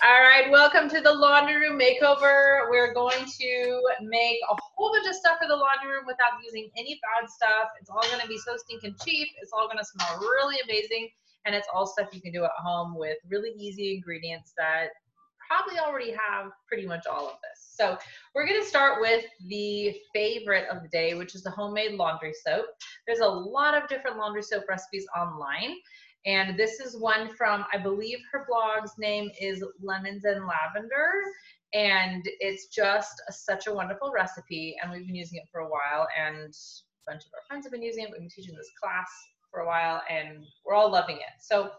All right, welcome to the laundry room makeover. We're going to make a whole bunch of stuff for the laundry room without using any bad stuff. It's all gonna be so stinking cheap. It's all gonna smell really amazing. And it's all stuff you can do at home with really easy ingredients that probably already have pretty much all of this. So we're gonna start with the favorite of the day, which is the homemade laundry soap. There's a lot of different laundry soap recipes online. And this is one from, I believe her blog's name is Lemons and Lavender. And it's just a, such a wonderful recipe. And we've been using it for a while. And a bunch of our friends have been using it. We've been teaching this class for a while and we're all loving it. So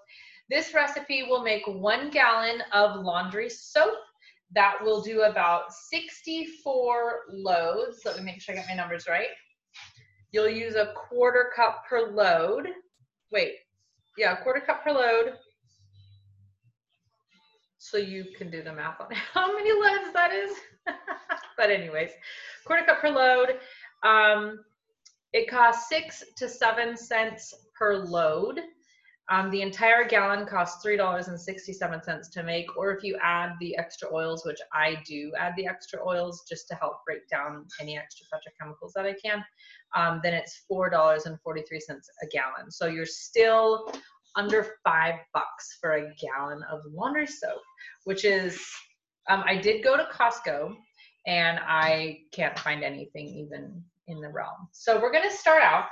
this recipe will make one gallon of laundry soap. That will do about 64 loads. Let me make sure I get my numbers right. You'll use a quarter cup per load. Wait, yeah, quarter cup per load. So you can do the math on how many loads that is. but anyways, quarter cup per load. Um, it costs six to seven cents per load. Um, the entire gallon costs $3.67 to make, or if you add the extra oils, which I do add the extra oils just to help break down any extra petrochemicals that I can, um, then it's $4.43 a gallon. So you're still under five bucks for a gallon of laundry soap, which is, um, I did go to Costco and I can't find anything even in the realm. So we're gonna start out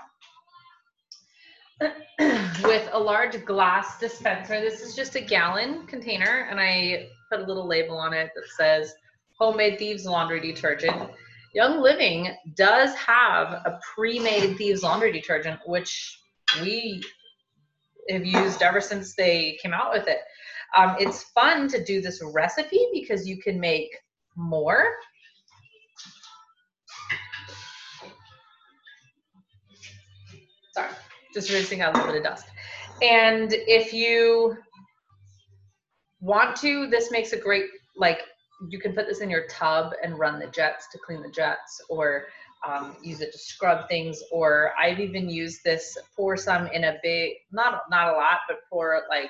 with a large glass dispenser. This is just a gallon container and I put a little label on it that says homemade thieves laundry detergent. Young Living does have a pre-made thieves laundry detergent, which we have used ever since they came out with it. Um, it's fun to do this recipe because you can make more. Just rinsing out a little bit of dust. And if you want to, this makes a great, like, you can put this in your tub and run the jets to clean the jets, or um, use it to scrub things, or I've even used this, pour some in a big, not, not a lot, but pour like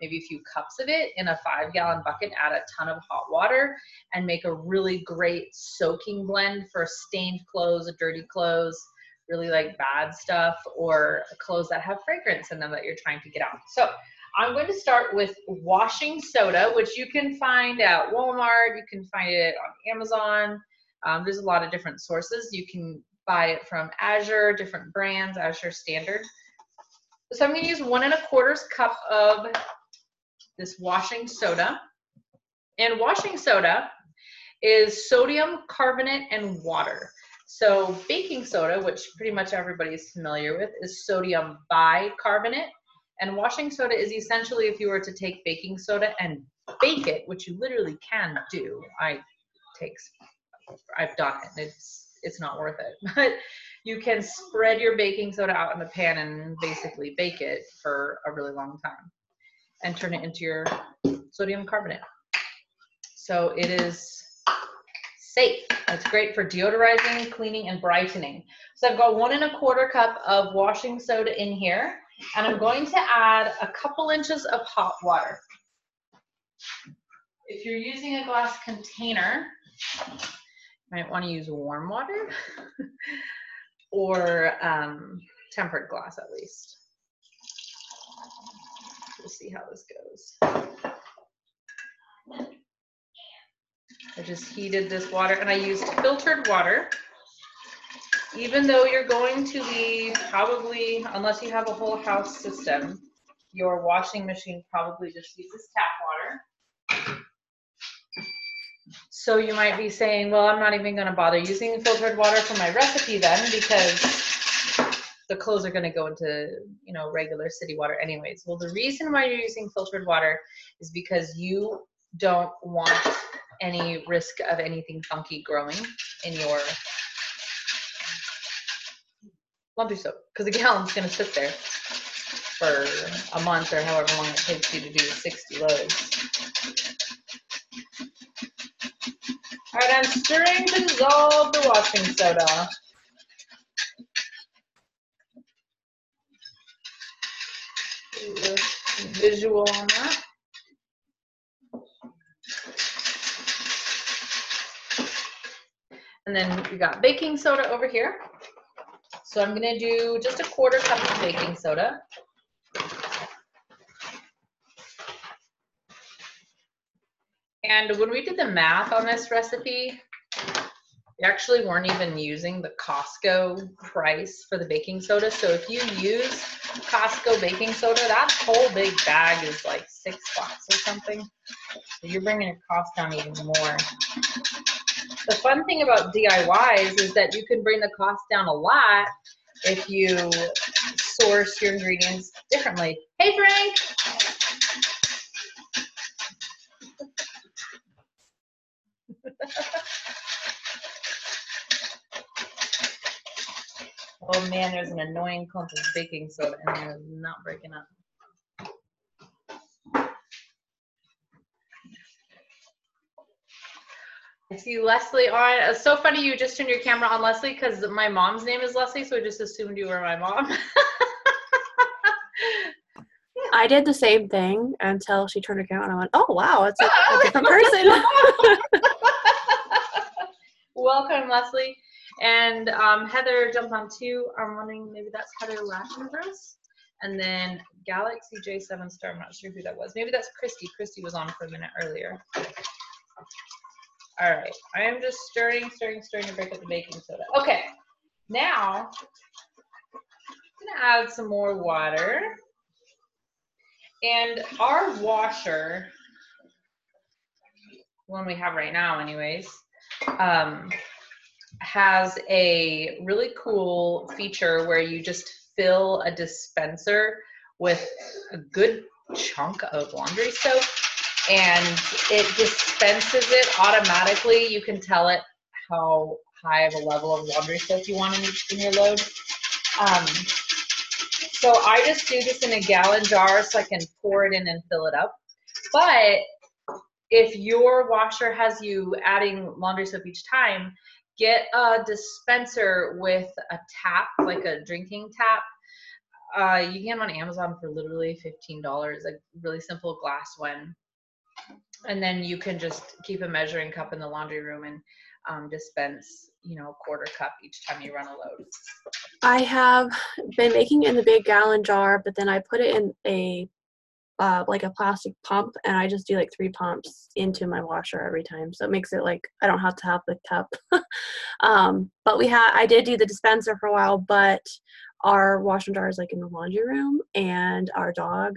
maybe a few cups of it in a five gallon bucket, add a ton of hot water and make a really great soaking blend for stained clothes, dirty clothes, really like bad stuff, or clothes that have fragrance in them that you're trying to get out. So I'm going to start with washing soda, which you can find at Walmart, you can find it on Amazon, um, there's a lot of different sources. You can buy it from Azure, different brands, Azure Standard. So I'm going to use one and a quarters cup of this washing soda. And washing soda is sodium carbonate and water. So baking soda, which pretty much everybody is familiar with, is sodium bicarbonate. And washing soda is essentially if you were to take baking soda and bake it, which you literally can do. I takes I've done it. It's it's not worth it. But you can spread your baking soda out in the pan and basically bake it for a really long time and turn it into your sodium carbonate. So it is safe. It's great for deodorizing, cleaning, and brightening. So I've got one and a quarter cup of washing soda in here, and I'm going to add a couple inches of hot water. If you're using a glass container, you might want to use warm water or um, tempered glass at least. We'll see how this goes. I just heated this water and I used filtered water. Even though you're going to be probably, unless you have a whole house system, your washing machine probably just uses tap water. So you might be saying, well, I'm not even going to bother using filtered water for my recipe then because the clothes are going to go into, you know, regular city water anyways. Well, the reason why you're using filtered water is because you don't want any risk of anything funky growing in your laundry soap because the gallon's going to sit there for a month or however long it takes you to do 60 loads. All right, I'm stirring to dissolve the washing soda. Visual on that. And then we got baking soda over here. So I'm gonna do just a quarter cup of baking soda. And when we did the math on this recipe, we actually weren't even using the Costco price for the baking soda. So if you use Costco baking soda, that whole big bag is like six bucks or something. So you're bringing your cost down even more. The fun thing about DIYs is that you can bring the cost down a lot if you source your ingredients differently. Hey, Frank. oh man, there's an annoying clump of baking soda and it's not breaking up. I see Leslie on. It's so funny you just turned your camera on, Leslie, because my mom's name is Leslie, so I just assumed you were my mom. I did the same thing until she turned her camera on. I went, "Oh wow, it's a, a different person." Welcome, Leslie. And um, Heather jumped on too. I'm wondering maybe that's Heather Lattenbrus. And then Galaxy J7 Star. I'm not sure who that was. Maybe that's Christy. Christy was on for a minute earlier. All right, I am just stirring, stirring, stirring to break up the baking soda. Okay, now I'm gonna add some more water. And our washer, one we have right now anyways, um, has a really cool feature where you just fill a dispenser with a good chunk of laundry soap and it dispenses it automatically. You can tell it how high of a level of laundry soap you want in, in your load. Um, so I just do this in a gallon jar so I can pour it in and fill it up. But if your washer has you adding laundry soap each time, get a dispenser with a tap, like a drinking tap. Uh, you can get them on Amazon for literally $15, a really simple glass one and then you can just keep a measuring cup in the laundry room and um, dispense you know a quarter cup each time you run a load I have been making it in the big gallon jar, but then I put it in a uh, like a plastic pump, and I just do like three pumps into my washer every time. So it makes it like I don't have to have the cup. um, but we had I did do the dispenser for a while, but our washer jar is like in the laundry room, and our dog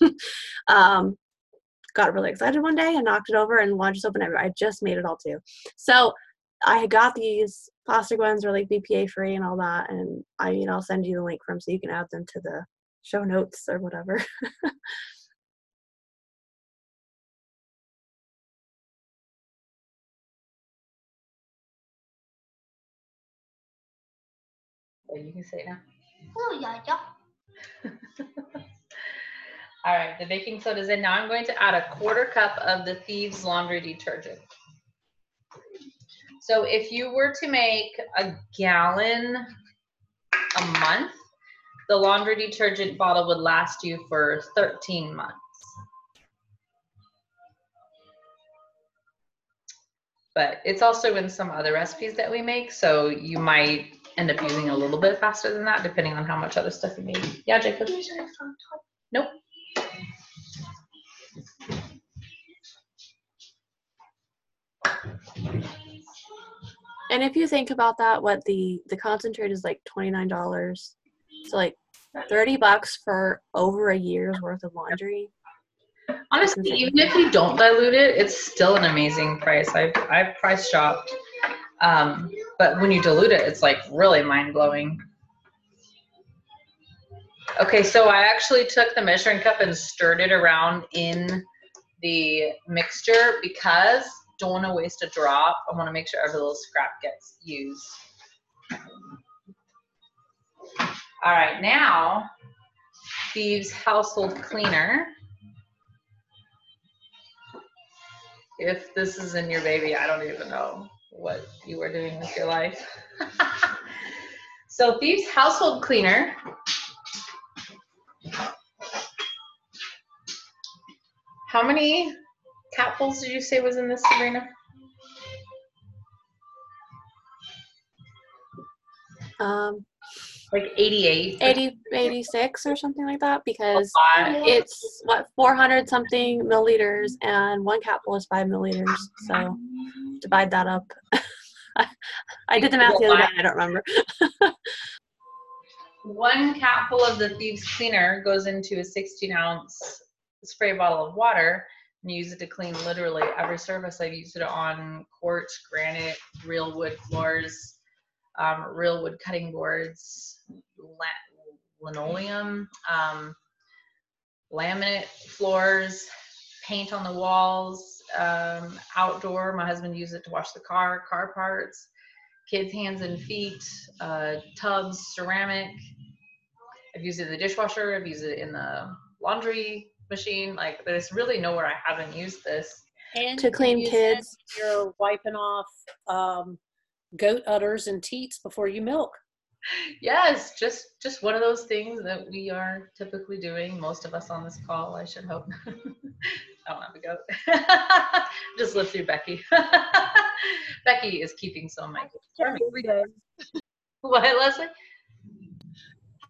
um, got really excited one day and knocked it over and launched open everywhere. I just made it all too. So I got these plastic ones are like BPA free and all that, and I mean I'll send you the link from so you can add them to the show notes or whatever. Well, you can say it now. Oh, yeah, yeah. All right, the baking soda is in. Now I'm going to add a quarter cup of the Thieves Laundry Detergent. So if you were to make a gallon a month, the laundry detergent bottle would last you for 13 months. But it's also in some other recipes that we make, so you might end up using a little bit faster than that, depending on how much other stuff you make. Yeah, Jacob? Nope. And if you think about that, what the the concentrate is like twenty nine dollars, so like thirty bucks for over a year's worth of laundry. Honestly, even if you don't dilute it, it's still an amazing price. I've I've price shopped, um, but when you dilute it, it's like really mind blowing. Okay, so I actually took the measuring cup and stirred it around in the mixture because don't want to waste a drop. I want to make sure every little scrap gets used. All right, now Thieves Household Cleaner. If this is in your baby, I don't even know what you were doing with your life. so Thieves Household Cleaner How many capfuls did you say was in this, Sabrina? um, Like 88. 80, 86 or something like that because it's what 400 something milliliters and one capful is five milliliters. So divide that up. I did the math the other day. I don't remember. One capful of the Thieves Cleaner goes into a 16 ounce spray bottle of water and use it to clean literally every surface. I've used it on quartz, granite, real wood floors, um, real wood cutting boards, linoleum, um, laminate floors, paint on the walls, um, outdoor. My husband used it to wash the car, car parts, kids' hands and feet, uh, tubs, ceramic. I've used it in the dishwasher. I've used it in the laundry machine. Like, there's really nowhere I haven't used this. And To clean use it kids. You're wiping off um, goat udders and teats before you milk. Yes, just just one of those things that we are typically doing. Most of us on this call, I should hope. I don't have a goat. just live through Becky. Becky is keeping some of my gifts every day. What, Leslie?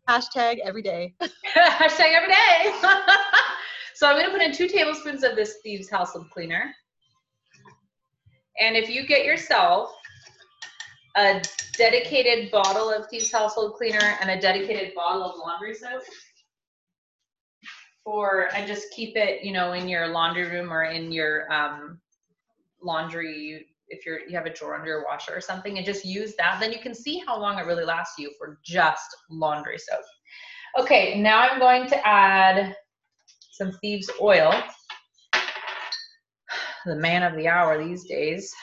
Hashtag every day. Hashtag every day. so I'm gonna put in two tablespoons of this Thieves Household Cleaner. And if you get yourself a dedicated bottle of Thieves Household Cleaner and a dedicated bottle of laundry soap, for and just keep it, you know, in your laundry room or in your um, laundry if you're you have a drawer under your washer or something and just use that then you can see how long it really lasts you for just laundry soap. Okay now i'm going to add some thieves oil. The man of the hour these days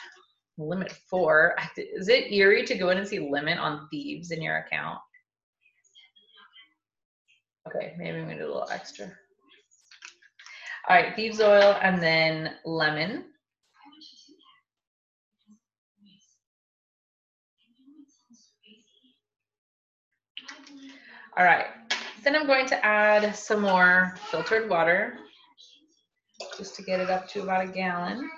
limit four. Is it eerie to go in and see limit on thieves in your account? Okay maybe i'm gonna do a little extra. All right thieves oil and then lemon All right, then I'm going to add some more filtered water just to get it up to about a gallon.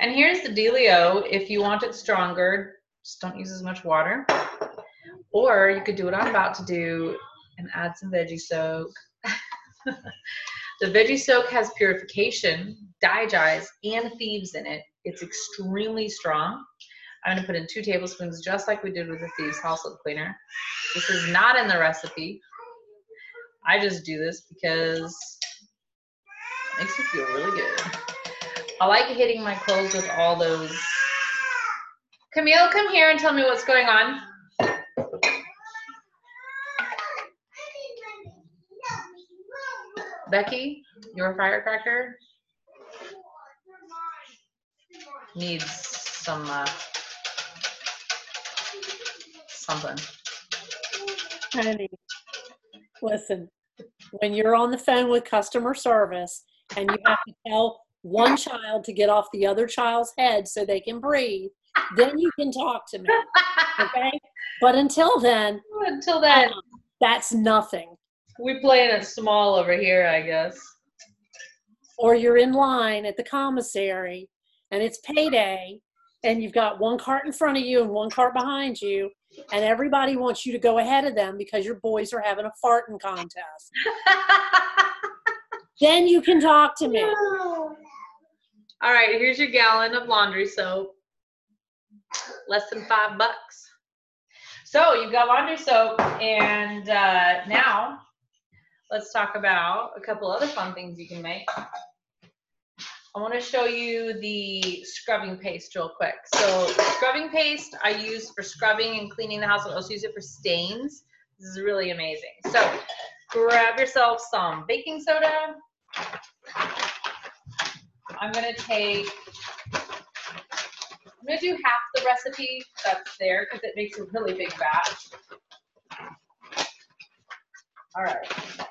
And here's the dealio, if you want it stronger, just don't use as much water. Or you could do what I'm about to do and add some veggie soak. the veggie soak has purification, digize, and thieves in it. It's extremely strong. I'm gonna put in two tablespoons, just like we did with the Thieves Household Cleaner. This is not in the recipe. I just do this because it makes me feel really good. I like hitting my clothes with all those. Camille, come here and tell me what's going on. Becky, your firecracker needs some uh, something. Honey, listen, when you're on the phone with customer service and you have to tell one child to get off the other child's head so they can breathe, then you can talk to me. Okay? But until then, Until then, uh, that's nothing. we playing it small over here, I guess. Or you're in line at the commissary and it's payday and you've got one cart in front of you and one cart behind you and everybody wants you to go ahead of them because your boys are having a farting contest. Then you can talk to me. All right, here's your gallon of laundry soap. Less than five bucks. So you've got laundry soap, and uh, now let's talk about a couple other fun things you can make. I want to show you the scrubbing paste real quick. So scrubbing paste I use for scrubbing and cleaning the house. I also use it for stains. This is really amazing. So grab yourself some baking soda. I'm gonna take, I'm gonna do half the recipe that's there because it makes a really big batch. All right. I'm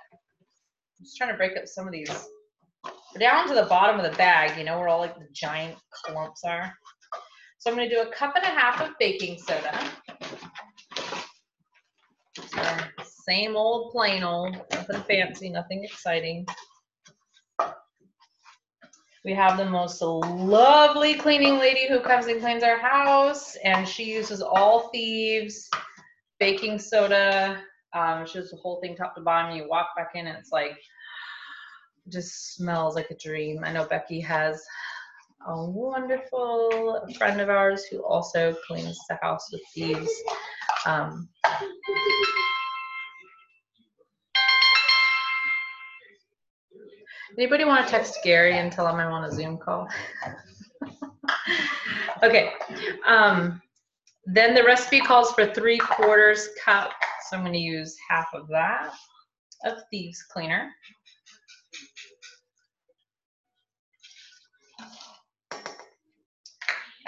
just trying to break up some of these. Down to the bottom of the bag, you know, where all like the giant clumps are. So I'm gonna do a cup and a half of baking soda. So, Same old, plain old, nothing fancy, nothing exciting. We have the most lovely cleaning lady who comes and cleans our house, and she uses all thieves. baking soda. Um, it's just the whole thing top to bottom. You walk back in and it's like, just smells like a dream. I know Becky has a wonderful friend of ours who also cleans the house with thieves. Um, anybody want to text Gary and tell him I'm on a Zoom call? okay. Um, then the recipe calls for three quarters cup, so I'm going to use half of that of thieves cleaner.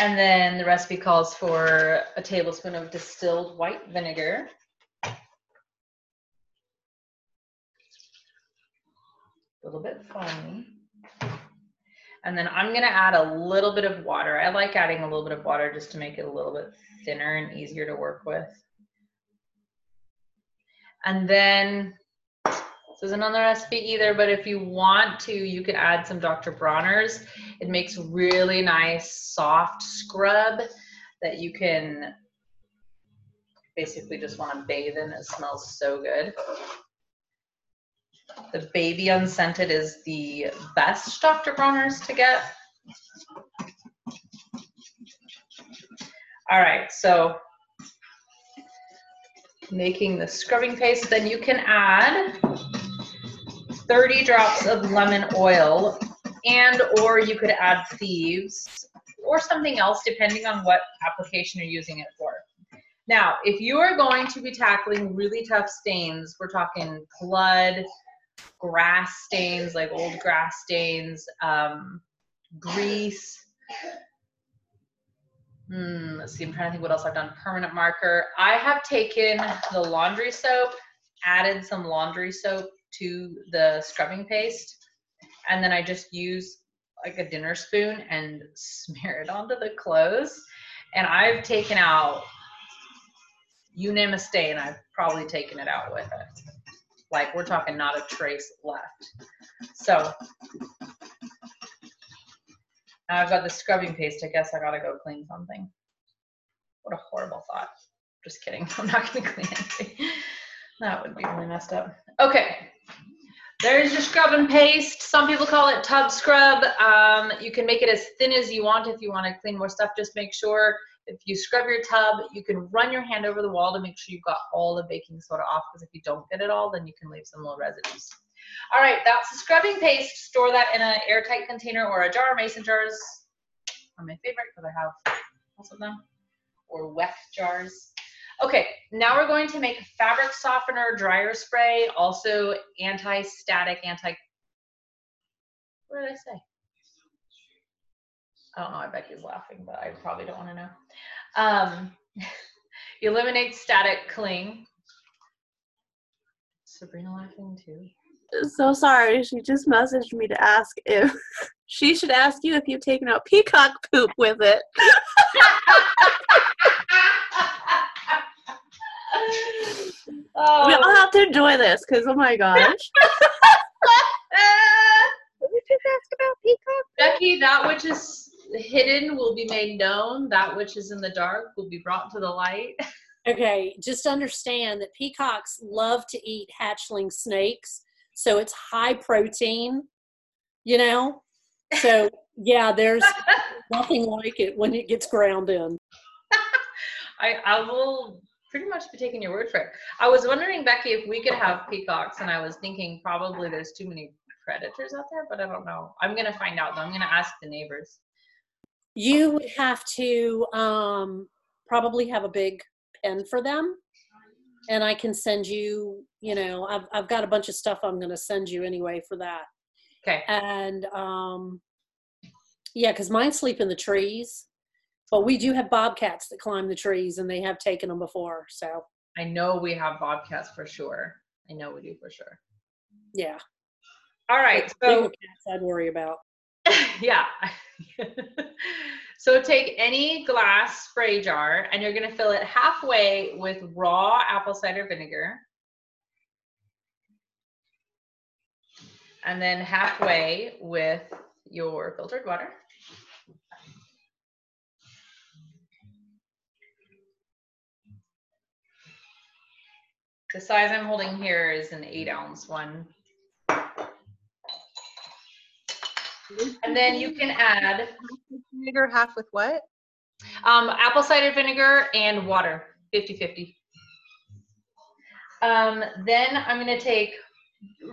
And then the recipe calls for a tablespoon of distilled white vinegar. A little bit foamy. And then I'm gonna add a little bit of water. I like adding a little bit of water just to make it a little bit thinner and easier to work with. And then, this isn't on the recipe either, but if you want to, you can add some Dr. Bronner's. It makes really nice, soft scrub that you can basically just want to bathe in. It smells so good. The baby unscented is the best Dr. Bronner's to get. All right, so making the scrubbing paste, then you can add 30 drops of lemon oil and or you could add thieves or something else depending on what application you're using it for. Now, if you are going to be tackling really tough stains, we're talking blood, grass stains, like old grass stains, um, grease, Hmm, let's see, I'm trying to think what else I've done. Permanent marker. I have taken the laundry soap, added some laundry soap to the scrubbing paste, and then I just use like a dinner spoon and smear it onto the clothes. And I've taken out, you name a stain, I've probably taken it out with it. Like we're talking not a trace left. So now I've got the scrubbing paste. I guess I gotta go clean something. What a horrible thought. Just kidding. I'm not gonna clean anything. That would be really messed up. Okay. There's your scrubbing paste. Some people call it tub scrub. Um, you can make it as thin as you want if you want to clean more stuff. Just make sure if you scrub your tub, you can run your hand over the wall to make sure you've got all the baking soda off because if you don't get it all, then you can leave some little residues. All right, that's the scrubbing paste. Store that in an airtight container or a jar. Mason jars are my favorite because I have lots of them. Or Weck jars. Okay, now we're going to make fabric softener dryer spray, also anti-static, anti, what did I say? I don't know, I bet he's laughing, but I probably don't want to know. Um, eliminate static cling. Sabrina laughing too? So sorry, she just messaged me to ask if she should ask you if you've taken out peacock poop with it. oh. We all have to enjoy this because oh my gosh. Did we just ask about peacock? Becky, that which is hidden will be made known. That which is in the dark will be brought to the light. Okay, just understand that peacocks love to eat hatchling snakes, so it's high protein, you know? So, yeah, there's nothing like it when it gets ground in. I, I will pretty much be taking your word for it. I was wondering, Becky, if we could have peacocks, and I was thinking probably there's too many predators out there, but I don't know. I'm gonna find out though. I'm gonna ask the neighbors. You would have to um, probably have a big pen for them. And I can send you, you know, I've, I've got a bunch of stuff I'm going to send you anyway for that. Okay. And um, yeah, because mine sleep in the trees. But we do have bobcats that climb the trees and they have taken them before. So I know we have bobcats for sure. I know we do for sure. yeah. All right. So cats I'd worry about. yeah. so take any glass spray jar and you're gonna fill it halfway with raw apple cider vinegar. And then halfway with your filtered water. The size I'm holding here is an eight ounce one. And then you can add Vinegar half with what? um, apple cider vinegar and water, 50 50. Um, then I'm going to take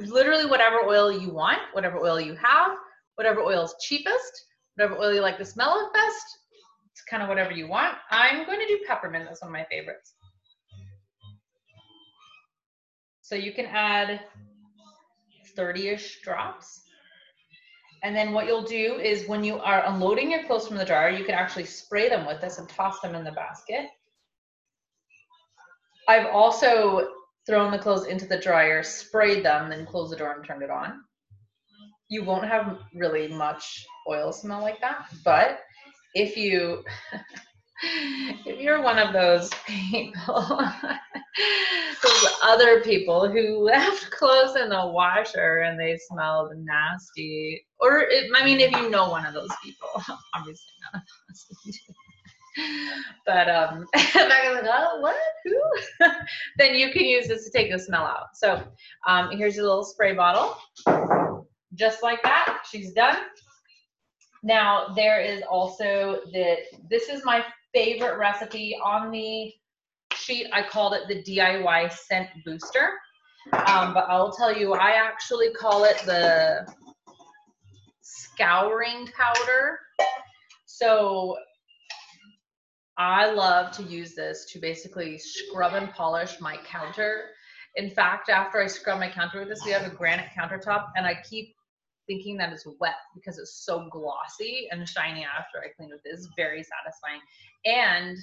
literally whatever oil you want, whatever oil you have, whatever oil is cheapest, whatever oil you like the smell of best. It's kind of whatever you want. I'm going to do peppermint. That's one of my favorites. So you can add 30 ish drops. And then what you'll do is when you are unloading your clothes from the dryer, you can actually spray them with this and toss them in the basket. I've also thrown the clothes into the dryer, sprayed them, then closed the door and turned it on. You won't have really much oil smell like that, but if you if you're one of those people those other people who left clothes in the washer and they smelled nasty or it, i mean if you know one of those people obviously not but um Becca's like, oh, what? Who? Then you can use this to take the smell out. So um here's your little spray bottle. Just like that she's done. Now there is also the this is my favorite recipe on the sheet. I called it the DIY scent booster. Um, but I'll tell you, I actually call it the scouring powder. So I love to use this to basically scrub and polish my counter. In fact, after I scrub my counter with this, we have a granite countertop and I keep thinking that it's wet because it's so glossy and shiny after I clean with. It's very satisfying. And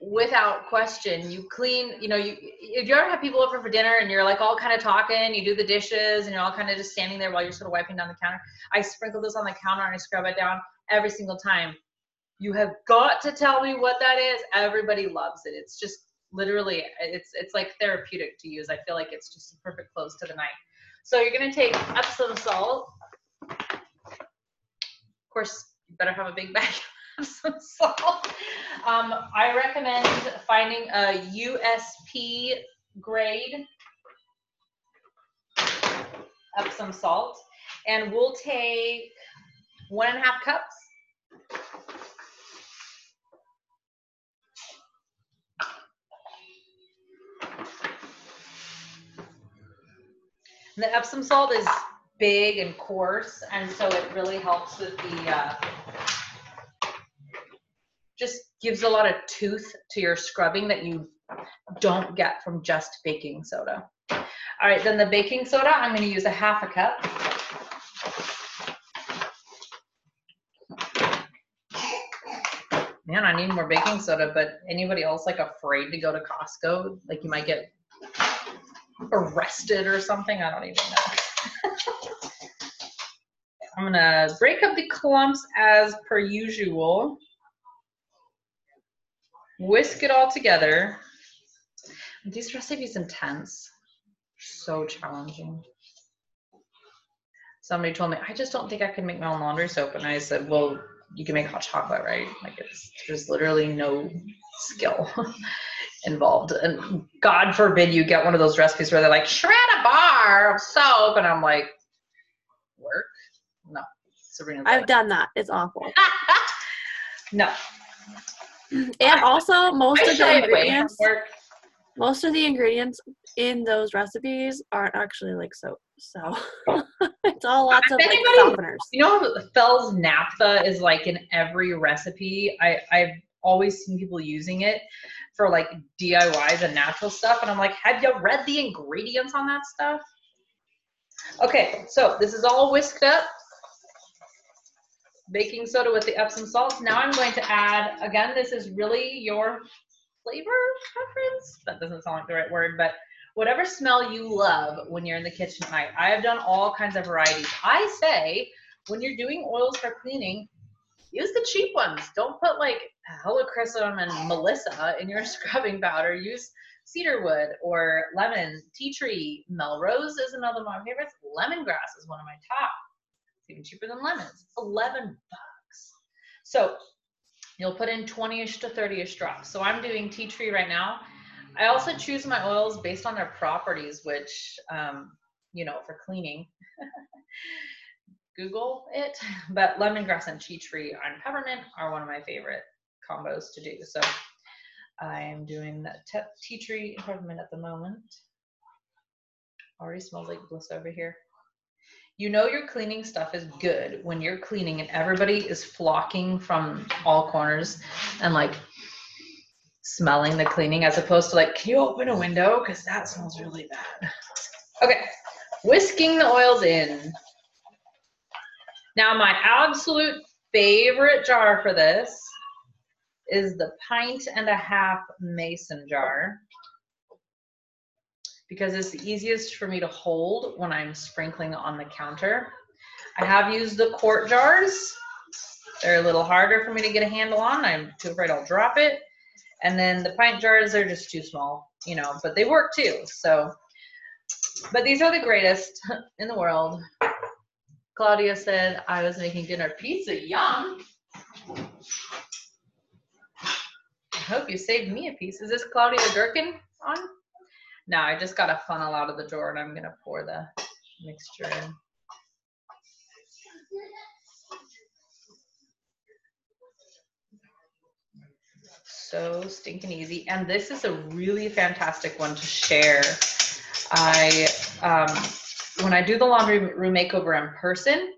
without question, you clean, you know, you if you ever have people over for dinner and you're like all kind of talking, you do the dishes and you're all kind of just standing there while you're sort of wiping down the counter. I sprinkle this on the counter and I scrub it down every single time. You have got to tell me what that is. Everybody loves it. It's just literally it's it's like therapeutic to use. I feel like it's just a perfect close to the night. So you're gonna take Epsom salt. Of course, you better have a big bag of Epsom salt. Um, I recommend finding a USP grade Epsom salt, and we'll take one and a half cups. The Epsom salt is big and coarse, and so it really helps with the, uh, just gives a lot of tooth to your scrubbing that you don't get from just baking soda. All right, then the baking soda, I'm gonna use a half a cup. Man, I need more baking soda, but anybody else like afraid to go to Costco? Like you might get arrested or something. I don't even know. I'm gonna break up the clumps as per usual. Whisk it all together. This recipe is intense. So challenging. Somebody told me, I just don't think I can make my own laundry soap. And I said, Well, you can make hot chocolate, right? Like it's there's literally no skill involved. And God forbid you get one of those recipes where they're like, shred a bar of soap. And I'm like, work? No. I've like, done that. It's awful. no. And also, most I of the ingredients, most of the ingredients in those recipes aren't actually like soap. So it's all lots If of like softeners. You know, Fels-Naptha is like in every recipe. I, I've always seen people using it for like DIYs and natural stuff. And I'm like, have you read the ingredients on that stuff? Okay, so this is all whisked up. Baking soda with the Epsom salts. Now I'm going to add, again, this is really your flavor preference. That doesn't sound like the right word, but whatever smell you love when you're in the kitchen night. I have done all kinds of varieties. I say when you're doing oils for cleaning, use the cheap ones. Don't put like helichrysum and melissa in your scrubbing powder. Use cedarwood or lemon, tea tree, melrose is another one of my favorites. Lemongrass is one of my top. It's even cheaper than lemons. 11 bucks. So you'll put in 20-ish to 30-ish drops. So I'm doing tea tree right now. I also choose my oils based on their properties, which, um, you know, for cleaning. Google it, but lemongrass and tea tree and peppermint are one of my favorite combos to do. So I'm doing te- tea tree peppermint at the moment. Already smells like bliss over here. You know your cleaning stuff is good when you're cleaning and everybody is flocking from all corners and like smelling the cleaning as opposed to like, can you open a window? Because that smells really bad. Okay, whisking the oils in. Now, my absolute favorite jar for this is the pint and a half mason jar because it's the easiest for me to hold when I'm sprinkling on the counter. I have used the quart jars. They're a little harder for me to get a handle on. I'm too afraid I'll drop it. And then the pint jars are just too small, you know, but they work too. So, but these are the greatest in the world. Claudia said I was making dinner pizza. Yum. Hope you saved me a piece. Is this Claudia Durkin on? No, I just got a funnel out of the drawer and I'm gonna pour the mixture in. So stinking easy. And this is a really fantastic one to share. I, um, when I do the laundry room makeover in person,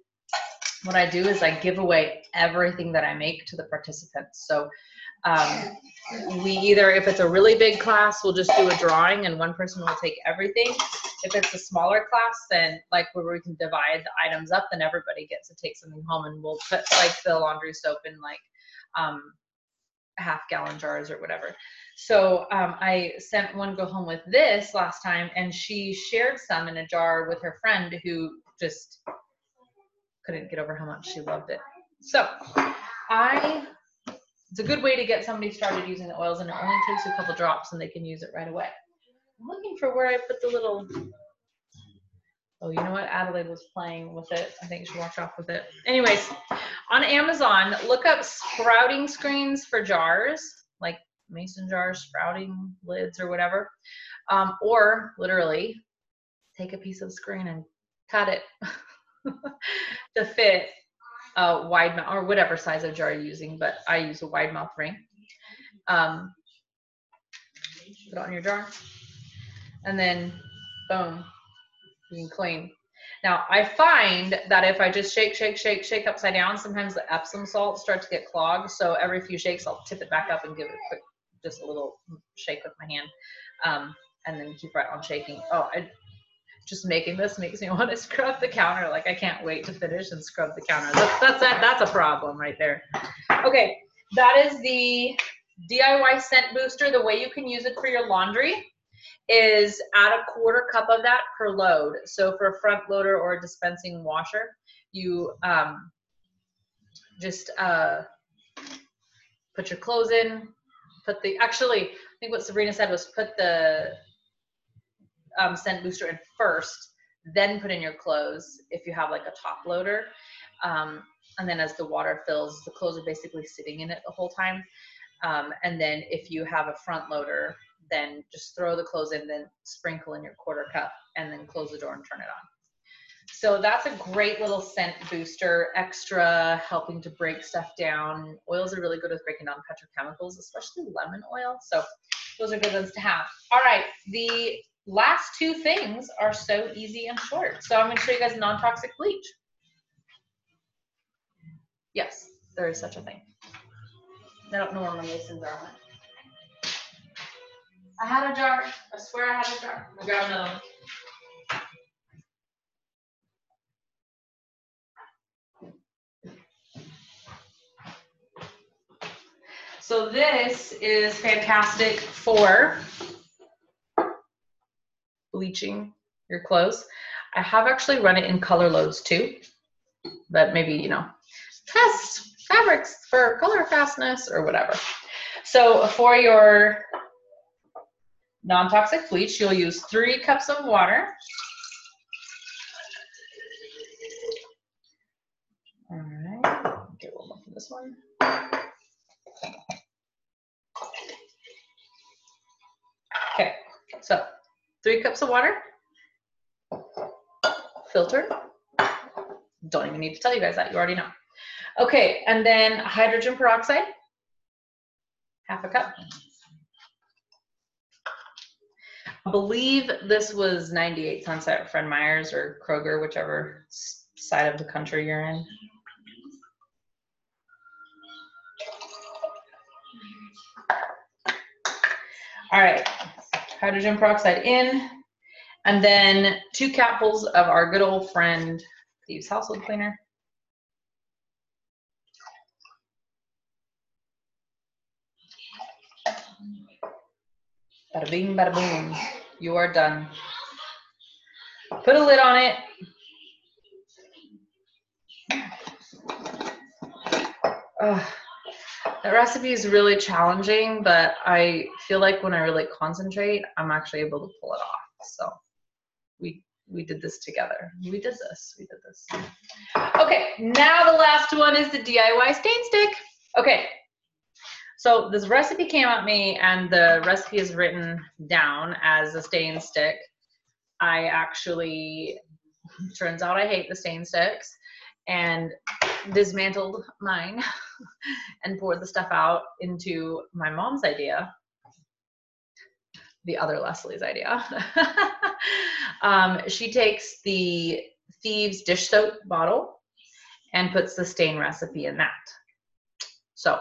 what I do is I give away everything that I make to the participants. So um, we either, if it's a really big class, we'll just do a drawing and one person will take everything. If it's a smaller class, then like where we can divide the items up, then everybody gets to take something home and we'll put like the laundry soap in like um, half gallon jars or whatever. So um, I sent one go home with this last time and she shared some in a jar with her friend who just couldn't get over how much she loved it. So I it's a good way to get somebody started using the oils and it only takes a couple drops and they can use it right away. I'm looking for where I put the little, oh, you know what? Adelaide was playing with it. I think she walked off with it. Anyways, on Amazon, look up sprouting screens for jars, like mason jars, sprouting lids or whatever. Um, or literally take a piece of screen and cut it to fit a wide mouth or whatever size of jar you're using, but I use a wide mouth ring. Um, put it on your jar, and then boom, you can clean. Now I find that if I just shake, shake, shake, shake upside down, sometimes the Epsom salt starts to get clogged. So every few shakes, I'll tip it back up and give it a quick, just a little shake with my hand, um, and then keep right on shaking. Oh, I just making this makes me want to scrub the counter. Like I can't wait to finish and scrub the counter. That's that's that, that's a problem right there. Okay, that is the DIY scent booster. The way you can use it for your laundry is add a quarter cup of that per load. So for a front loader or a dispensing washer, you um, just uh, put your clothes in. Put the actually, I think what Sabrina said was put the um, scent booster in first, then put in your clothes if you have like a top loader. Um, and then as the water fills, the clothes are basically sitting in it the whole time. Um, and then if you have a front loader, then just throw the clothes in, then sprinkle in your quarter cup, and then close the door and turn it on. So that's a great little scent booster, extra helping to break stuff down. Oils are really good with breaking down petrochemicals, especially lemon oil. So those are good ones to have. All right, the last two things are so easy and short. So I'm going to show you guys non-toxic bleach. Yes, there is such a thing. I don't know where my masons are. I had a jar. I swear I had a jar. I'll grab another one. So this is fantastic for bleaching your clothes. I have actually run it in color loads too, but maybe, you know, test fabrics for color fastness or whatever. So for your non-toxic bleach, you'll use three cups of water. All right, get one more from this one. Okay, so three cups of water, filter. Don't even need to tell you guys that, you already know. Okay, and then hydrogen peroxide, half a cup. I believe this was 98 cents at Fred Meyer's or Kroger, whichever side of the country you're in. All right, hydrogen peroxide in, and then two capfuls of our good old friend Thieves Household Cleaner. Bada bing, bada boom. You are done. Put a lid on it. Ugh. That recipe is really challenging, but I feel like when I really concentrate, I'm actually able to pull it off. So we we did this together. We did this. We did this. Okay, now the last one is the DIY stain stick. Okay, so this recipe came at me, and the recipe is written down as a stain stick. I actually turns out I hate the stain sticks and dismantled mine and poured the stuff out into my mom's idea. The other leslie's idea. Um, she takes the thieves dish soap bottle and puts the stain recipe in that. So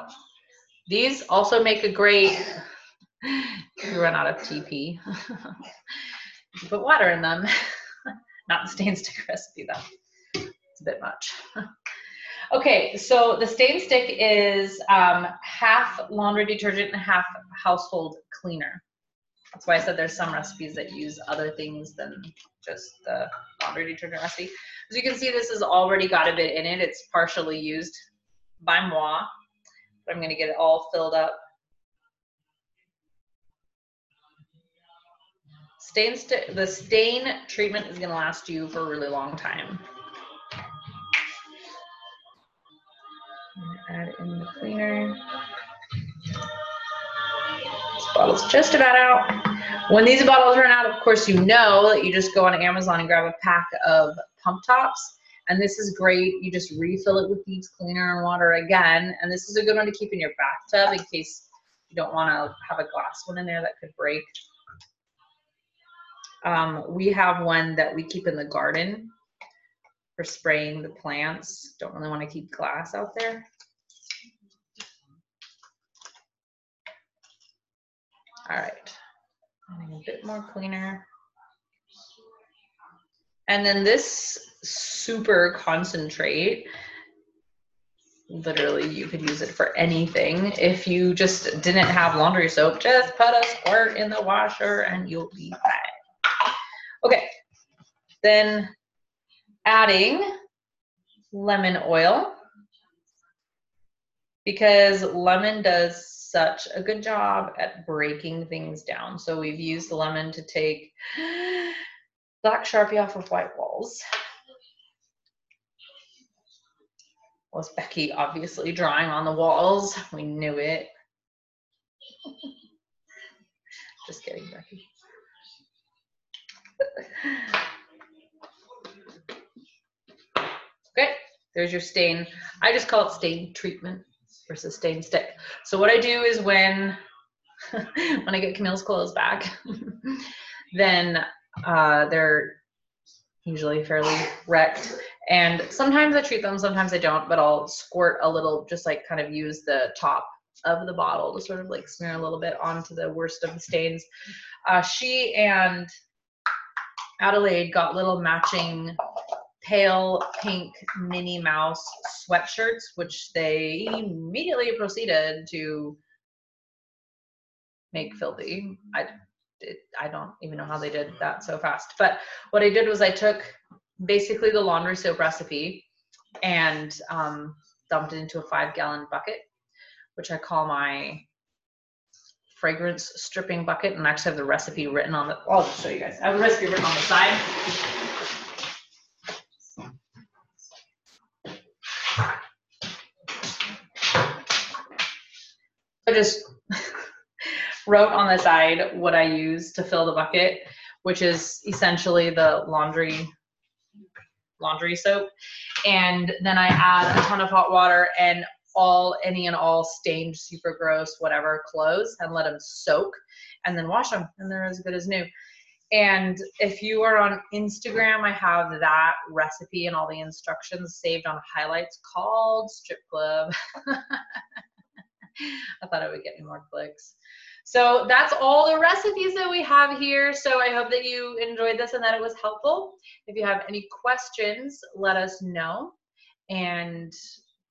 these also make a great if you run out of tp put water in them. Not the stain stick recipe though a bit much Okay, so the stain stick is um, half laundry detergent and half household cleaner. That's why I said there's some recipes that use other things than just the laundry detergent recipe. As you can see, this has already got a bit in it. It's partially used by moi, but I'm gonna get it all filled up. Stain the stain treatment is gonna last you for a really long time. Add in the cleaner. This bottle's just about out. When these bottles run out, of course, you know that you just go on Amazon and grab a pack of pump tops. And this is great. You just refill it with Thieves Cleaner and water again. And this is a good one to keep in your bathtub in case you don't want to have a glass one in there that could break. Um, we have one that we keep in the garden for spraying the plants. Don't really want to keep glass out there. All right, adding a bit more cleaner. And then this super concentrate, literally you could use it for anything. If you just didn't have laundry soap, just put a squirt in the washer and you'll be fine. Okay, then adding lemon oil because lemon does such a good job at breaking things down. So we've used lemon to take black sharpie off of white walls. Was Becky obviously drawing on the walls? We knew it. Just kidding, Becky. Okay, there's your stain. I just call it stain treatment versus stick. So what I do is when when I get Camille's clothes back, then uh, they're usually fairly wrecked. And sometimes I treat them, sometimes I don't, but I'll squirt a little, just like kind of use the top of the bottle to sort of like smear a little bit onto the worst of the stains. Uh, she and Adelaide got little matching pale pink Minnie Mouse sweatshirts, which they immediately proceeded to make filthy. I, it, I don't even know how they did that so fast. But what I did was I took basically the laundry soap recipe and um, dumped it into a five gallon bucket, which I call my fragrance stripping bucket. And I actually have the recipe written on the, I'll show you guys. I have the recipe written on the side. I just wrote on the side what I use to fill the bucket, which is essentially the laundry laundry soap. And then I add a ton of hot water and all any and all stained, super gross, whatever clothes and let them soak and then wash them and they're as good as new. And if you are on Instagram, I have that recipe and all the instructions saved on highlights called Strip Club. I thought I would get more clicks. So that's all the recipes that we have here. So I hope that you enjoyed this and that it was helpful. If you have any questions, let us know. And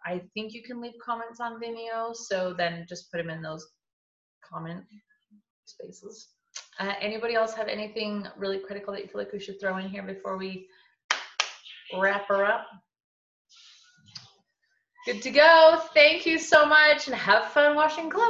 I think you can leave comments on Vimeo. So then just put them in those comment spaces. Uh, anybody else have anything really critical that you feel like we should throw in here before we wrap her up? Good to go. Thank you so much and have fun washing clothes.